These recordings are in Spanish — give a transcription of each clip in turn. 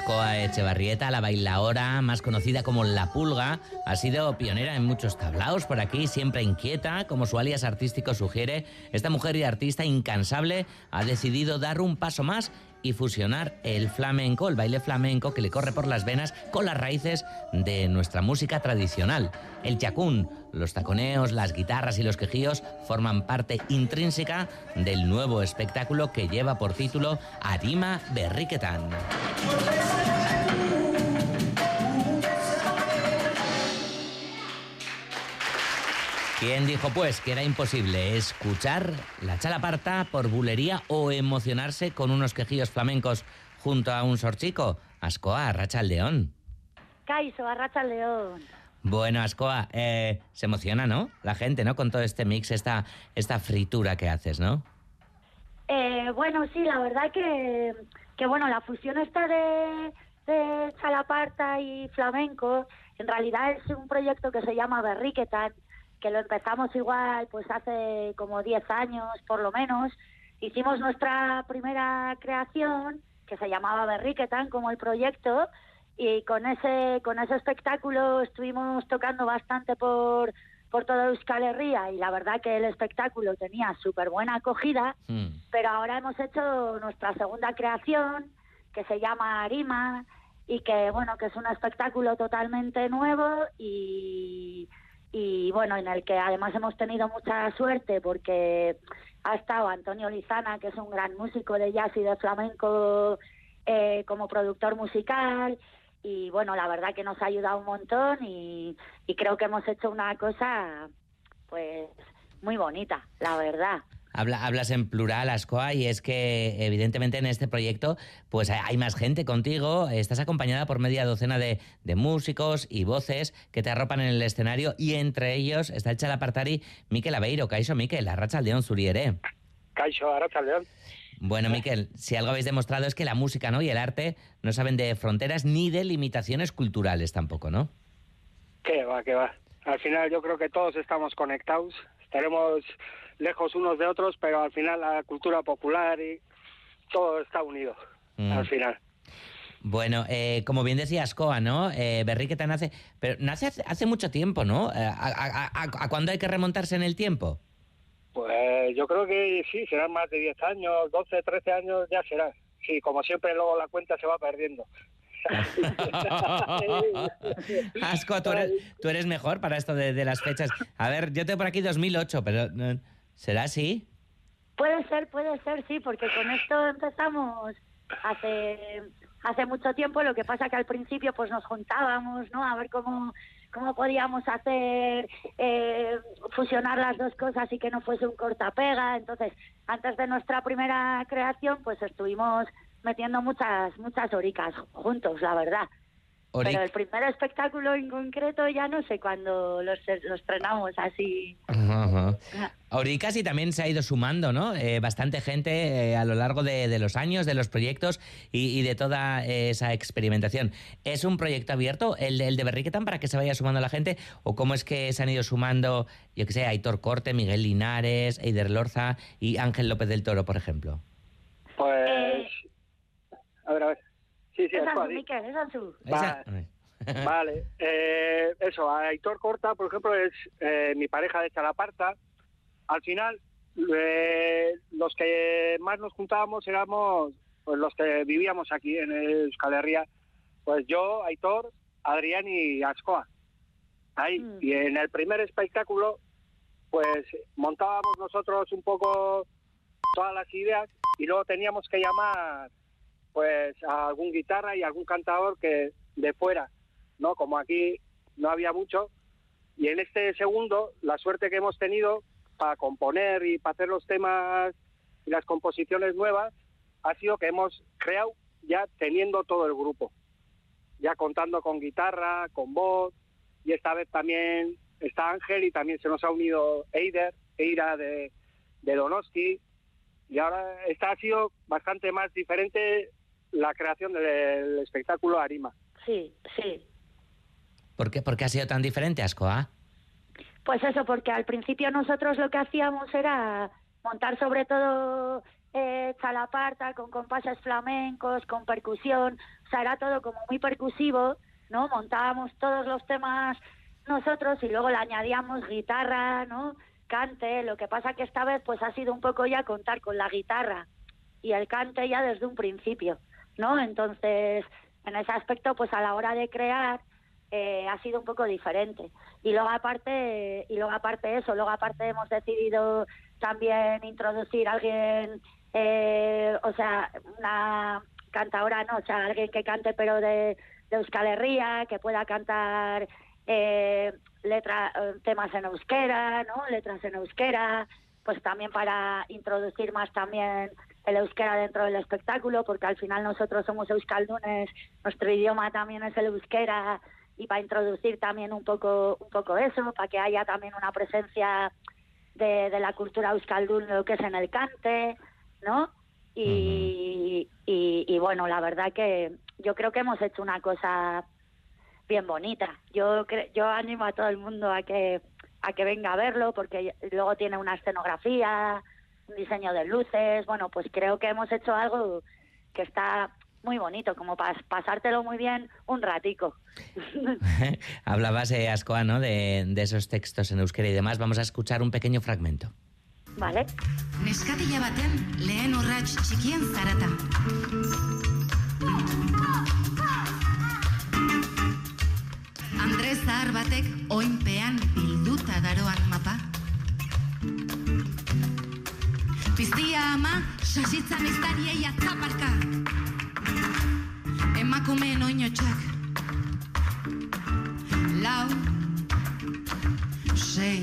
Ascoa Echevarrieta, la bailaora, más conocida como La Pulga, ha sido pionera en muchos tablaos por aquí, siempre inquieta, como su alias artístico sugiere. Esta mujer y artista incansable ha decidido dar un paso más y fusionar el flamenco, el baile flamenco que le corre por las venas con las raíces de nuestra música tradicional. El chacún, los taconeos, las guitarras y los quejíos forman parte intrínseca del nuevo espectáculo que lleva por título Arima Berriquetan. ¿Quién dijo pues que era imposible escuchar la chalaparta por bulería o emocionarse con unos quejillos flamencos junto a un sorchico? Ascoa, Racha León. Caiso, Arracha León. Bueno, Ascoa, eh, se emociona, ¿no? La gente, ¿no? Con todo este mix, esta, esta fritura que haces, ¿no? Eh, bueno, sí, la verdad que, que bueno, la fusión esta de, de chalaparta y flamenco, en realidad es un proyecto que se llama Berriquetan, que lo empezamos igual pues hace como 10 años por lo menos. Hicimos nuestra primera creación que se llamaba Berriquetan como el proyecto y con ese con ese espectáculo estuvimos tocando bastante por por toda Euskal Herria y la verdad que el espectáculo tenía súper buena acogida, Mm. pero ahora hemos hecho nuestra segunda creación que se llama Arima y que bueno que es un espectáculo totalmente nuevo y y bueno en el que además hemos tenido mucha suerte porque ha estado Antonio Lizana que es un gran músico de jazz y de flamenco eh, como productor musical y bueno la verdad que nos ha ayudado un montón y, y creo que hemos hecho una cosa pues muy bonita la verdad Habla- hablas en plural, Ascoa, y es que evidentemente en este proyecto pues hay- hay más gente contigo, estás acompañada por media docena de, de músicos y voces que te arropan en el escenario y entre ellos está el chalapartari Miquel Aveiro, Caixo Miquel, Arracha León Zuriere. Caixo, Arracha León. Bueno, Miquel, si algo habéis demostrado es que la música ¿no? y el arte no saben de fronteras ni de limitaciones culturales tampoco, ¿no? Que va, que va. Al final yo creo que todos estamos conectados, estaremos lejos unos de otros, pero al final la cultura popular y todo está unido, Mm. al final. Bueno, eh, como bien decía Ascoa, ¿no? Eh, Berriqueta nace, pero nace hace, hace mucho tiempo, ¿no? Eh, ¿A, a, a- a cuándo hay que remontarse en el tiempo? Pues yo creo que sí, serán más de 10 años, 12, 13 años ya será. Sí, como siempre luego la cuenta se va perdiendo. Asco, tú eres, mejor para esto de, las fechas. A ver, yo tengo por aquí 2008, pero ¿será así? Puede ser, puede ser, sí, porque con esto empezamos hace hace mucho tiempo. Lo que pasa que al principio pues nos juntábamos, ¿no? A ver cómo cómo podíamos hacer eh, fusionar las dos cosas y que no fuese un cortapega. Entonces, antes de nuestra primera creación, pues estuvimos metiendo muchas muchas horicas juntos, la verdad. Pero el primer espectáculo en concreto ya no sé cuándo los, los estrenamos así. Ajá. Ahorita casi también se ha ido sumando, ¿no? Eh, bastante gente eh, a lo largo de, de los años, de los proyectos y, y de toda eh, esa experimentación. ¿Es un proyecto abierto, el, el de Berriquetan, para que se vaya sumando la gente? ¿O cómo es que se han ido sumando, yo que sé, Aitor Corte, Miguel Linares, Eider Lorza y Ángel López del Toro, por ejemplo? A ver, a ver. Sí, sí, Es di. Miquel, es Ansu. Esa- Vale, eh, eso, Aitor Corta, por ejemplo, es eh, mi pareja de Chalaparta. Al final, eh, los que más nos juntábamos éramos pues, los que vivíamos aquí en Euskal Herria. Pues yo, Aitor, Adrián y Ascoa. Ahí. Mm. Y en el primer espectáculo, pues montábamos nosotros un poco todas las ideas y luego teníamos que llamar pues a algún guitarra y algún cantador que de fuera, ¿no? Como aquí no había mucho. Y en este segundo, la suerte que hemos tenido para componer y para hacer los temas y las composiciones nuevas ha sido que hemos creado ya teniendo todo el grupo, ya contando con guitarra, con voz, y esta vez también está Ángel y también se nos ha unido Eider, Eira de, de Donosti, y ahora esta ha sido bastante más diferente la creación del espectáculo Arima. Sí, sí. ¿Por qué, por qué ha sido tan diferente, Ascoa? Pues eso, porque al principio nosotros lo que hacíamos era montar sobre todo eh, chalaparta, con compases flamencos, con percusión, o sea, era todo como muy percusivo, ¿no? Montábamos todos los temas nosotros y luego le añadíamos guitarra, ¿no? Cante, lo que pasa que esta vez pues ha sido un poco ya contar con la guitarra y el cante ya desde un principio, ¿no? Entonces, en ese aspecto, pues a la hora de crear, eh, ha sido un poco diferente. Y luego aparte, y luego aparte eso, luego aparte hemos decidido también introducir a alguien, eh, o sea, una cantadora, no, o sea, alguien que cante pero de, de Euskal Herria, que pueda cantar eh, letra, eh, temas en euskera, ¿no? Letras en euskera, pues también para introducir más también el euskera dentro del espectáculo, porque al final nosotros somos euskaldunes, nuestro idioma también es el euskera, y para introducir también un poco, un poco eso, para que haya también una presencia de, de la cultura euskaldun, lo que es en el cante, ¿no? Y, y, y, bueno, la verdad que yo creo que hemos hecho una cosa bien bonita. Yo yo animo a todo el mundo a que a que venga a verlo porque luego tiene una escenografía, diseño de luces, bueno, pues creo que hemos hecho algo que está muy bonito, como para pasártelo muy bien un ratico. Hablabas, eh, Ascoa, ¿no? De, de, esos textos en euskera y demás. Vamos a escuchar un pequeño fragmento. Vale. Neskatila baten lehen urrats txikien zarata. Andres zahar batek oinpean bilduta daroan mapa. Piztia ama, sasitzan iztariei atzaparka. Emakumeen oinotxak. Lau, sei,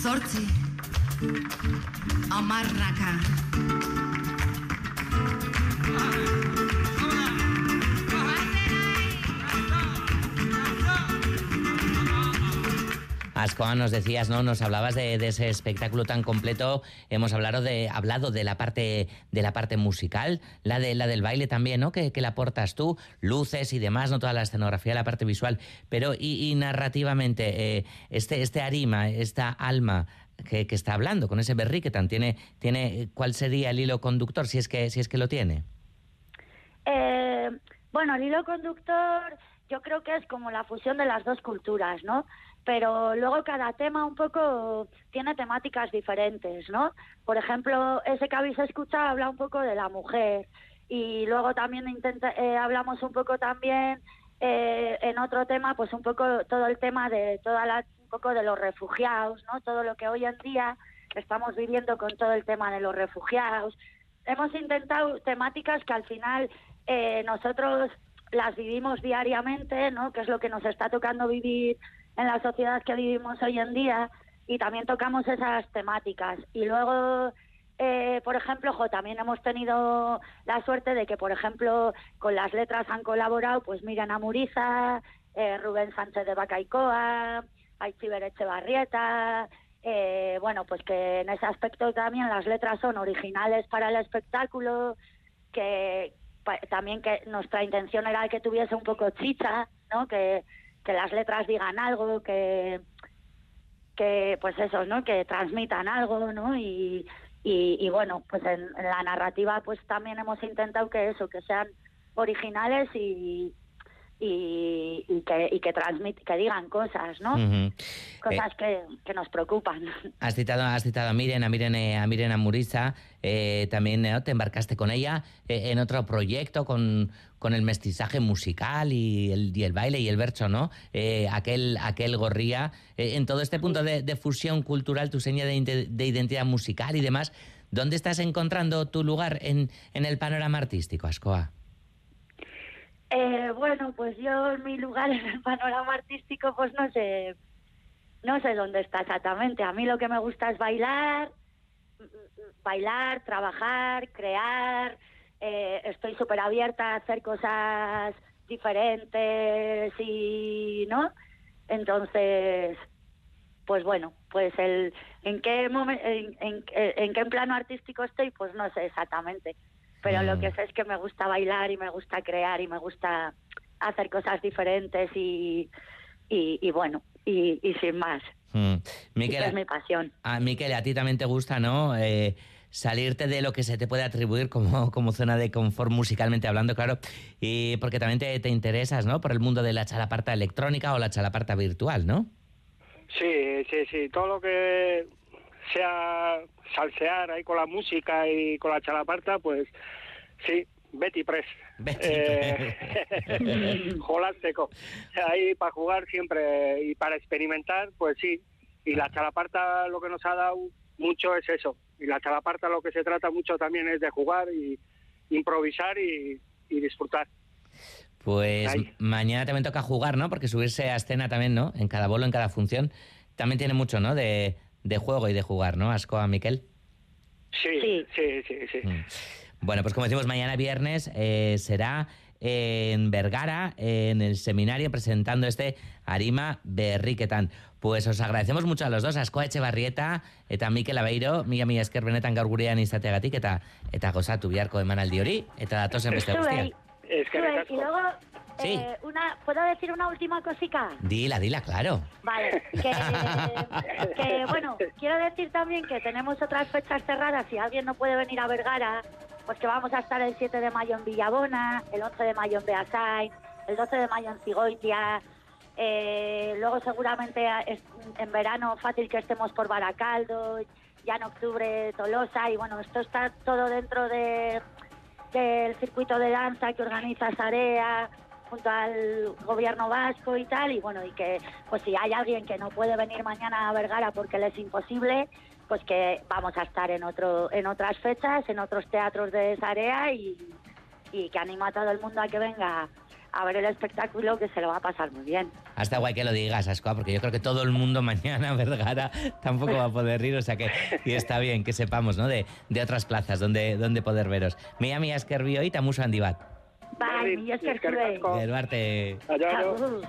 zortzi, amarraka. Ascoa, nos decías, ¿no? Nos hablabas de, ese espectáculo tan completo. Hemos hablado de, hablado de la parte de la parte musical, la de la del baile también, ¿no? Que, que la aportas tú, luces y demás, no toda la escenografía, la parte visual, pero y, y narrativamente eh, este este arima, esta alma que, que, está hablando con ese berriquetan, tiene tiene ¿cuál sería el hilo conductor si es que si es que lo tiene? Eh, bueno, el hilo conductor yo creo que es como la fusión de las dos culturas, ¿no? Pero luego cada tema un poco tiene temáticas diferentes, ¿no? Por ejemplo, ese que habéis escuchado habla un poco de la mujer y luego también intenta, eh, hablamos un poco también eh, en otro tema, pues un poco todo el tema de toda la, un poco de los refugiados, ¿no? Todo lo que hoy en día estamos viviendo con todo el tema de los refugiados. Hemos intentado temáticas que al final eh, nosotros las vivimos diariamente, ¿no? Que es lo que nos está tocando vivir en la sociedad que vivimos hoy en día y también tocamos esas temáticas. Y luego, eh, por ejemplo, también hemos tenido la suerte de que, por ejemplo, con las letras han colaborado pues Miriam Amuriza, eh, Rubén Sánchez de Bacaicoa, Aichiber Echevarrieta, eh, bueno, pues que en ese aspecto también las letras son originales para el espectáculo, que también que nuestra intención era que tuviese un poco chicha, ¿no? Que, que las letras digan algo, que, que pues eso, ¿no? Que transmitan algo, ¿no? Y, y, y bueno, pues en, en, la narrativa pues también hemos intentado que eso, que sean originales y, y, y, que, y que, transmit, que digan cosas, ¿no? Uh -huh. Cosas eh, que, que, nos preocupan. Has citado, has citado a Miren, a Miren, eh, a Miren Amuriza, eh, también ¿no? te embarcaste con ella eh, en otro proyecto con, con el mestizaje musical y el, y el baile y el verso, ¿no? Eh, aquel, aquel gorría. en todo este punto de, de, fusión cultural, tu seña de, de identidad musical y demás, ¿dónde estás encontrando tu lugar en, en el panorama artístico, Ascoa? Eh, bueno, pues yo mi lugar en el panorama artístico, pues no sé, no sé dónde está exactamente. A mí lo que me gusta es bailar, bailar, trabajar, crear. Eh, estoy súper abierta a hacer cosas diferentes y, ¿no? Entonces, pues bueno, pues el en qué en, en, en qué plano artístico estoy, pues no sé exactamente pero mm. lo que sé es que me gusta bailar y me gusta crear y me gusta hacer cosas diferentes y, y, y bueno, y, y, sin más. Mm. Miquel, es mi pasión. A Miquel, a ti también te gusta, ¿no? Eh, salirte de lo que se te puede atribuir como, como zona de confort musicalmente hablando, claro, y porque también te, te interesas, ¿no? Por el mundo de la chalaparta electrónica o la chalaparta virtual, ¿no? Sí, sí, sí, todo lo que sea salsear ahí con la música y con la chalaparta, pues sí, Betty Press. Betty eh. Ahí para jugar siempre y para experimentar, pues sí. Y la chalaparta lo que nos ha dado mucho es eso. Y la chalaparta lo que se trata mucho también es de jugar y improvisar y, disfrutar. Pues mañana también toca jugar, ¿no? Porque subirse a escena también, ¿no? En cada bolo, en cada función, también tiene mucho, ¿no? De, de juego y de jugar, ¿no? Asco a Miquel. Sí, sí, sí, sí. Mm. Bueno, pues como decimos, mañana viernes eh, será en Vergara, en el seminario, presentando este Arima Berriquetan. Pues os agradecemos mucho a los dos, Askoa Etxebarrieta, eta Mikel Abeiro, mila mila esker benetan gaur gurean izateagatik, eta, eta gozatu biharko emanaldi hori, eta datozen beste guztia. Es que y luego, sí. eh, una, ¿puedo decir una última cosita? Dila, dila, claro. Vale, que, que bueno, quiero decir también que tenemos otras fechas cerradas, si alguien no puede venir a Vergara, pues que vamos a estar el 7 de mayo en Villabona, el 11 de mayo en Beasain, el 12 de mayo en Cigoitia, eh, luego seguramente en verano fácil que estemos por Baracaldo, ya en octubre Tolosa y bueno, esto está todo dentro de del circuito de danza que organiza Sarea junto al gobierno vasco y tal y bueno y que pues si hay alguien que no puede venir mañana a Vergara porque le es imposible pues que vamos a estar en otro en otras fechas, en otros teatros de esa área y, que animo a todo el mundo a que venga a ver el espectáculo que se lo va a pasar muy bien. Hasta guay que lo digas, Ascoa, porque yo creo que todo el mundo mañana, Vergara, tampoco va a poder rir, o sea que y está bien que sepamos, ¿no? De, de otras plazas donde, donde poder veros. Mi amiga Esquervio y Tamuso Andibat. Bye, mi Esquervio. Eduarte. Adiós.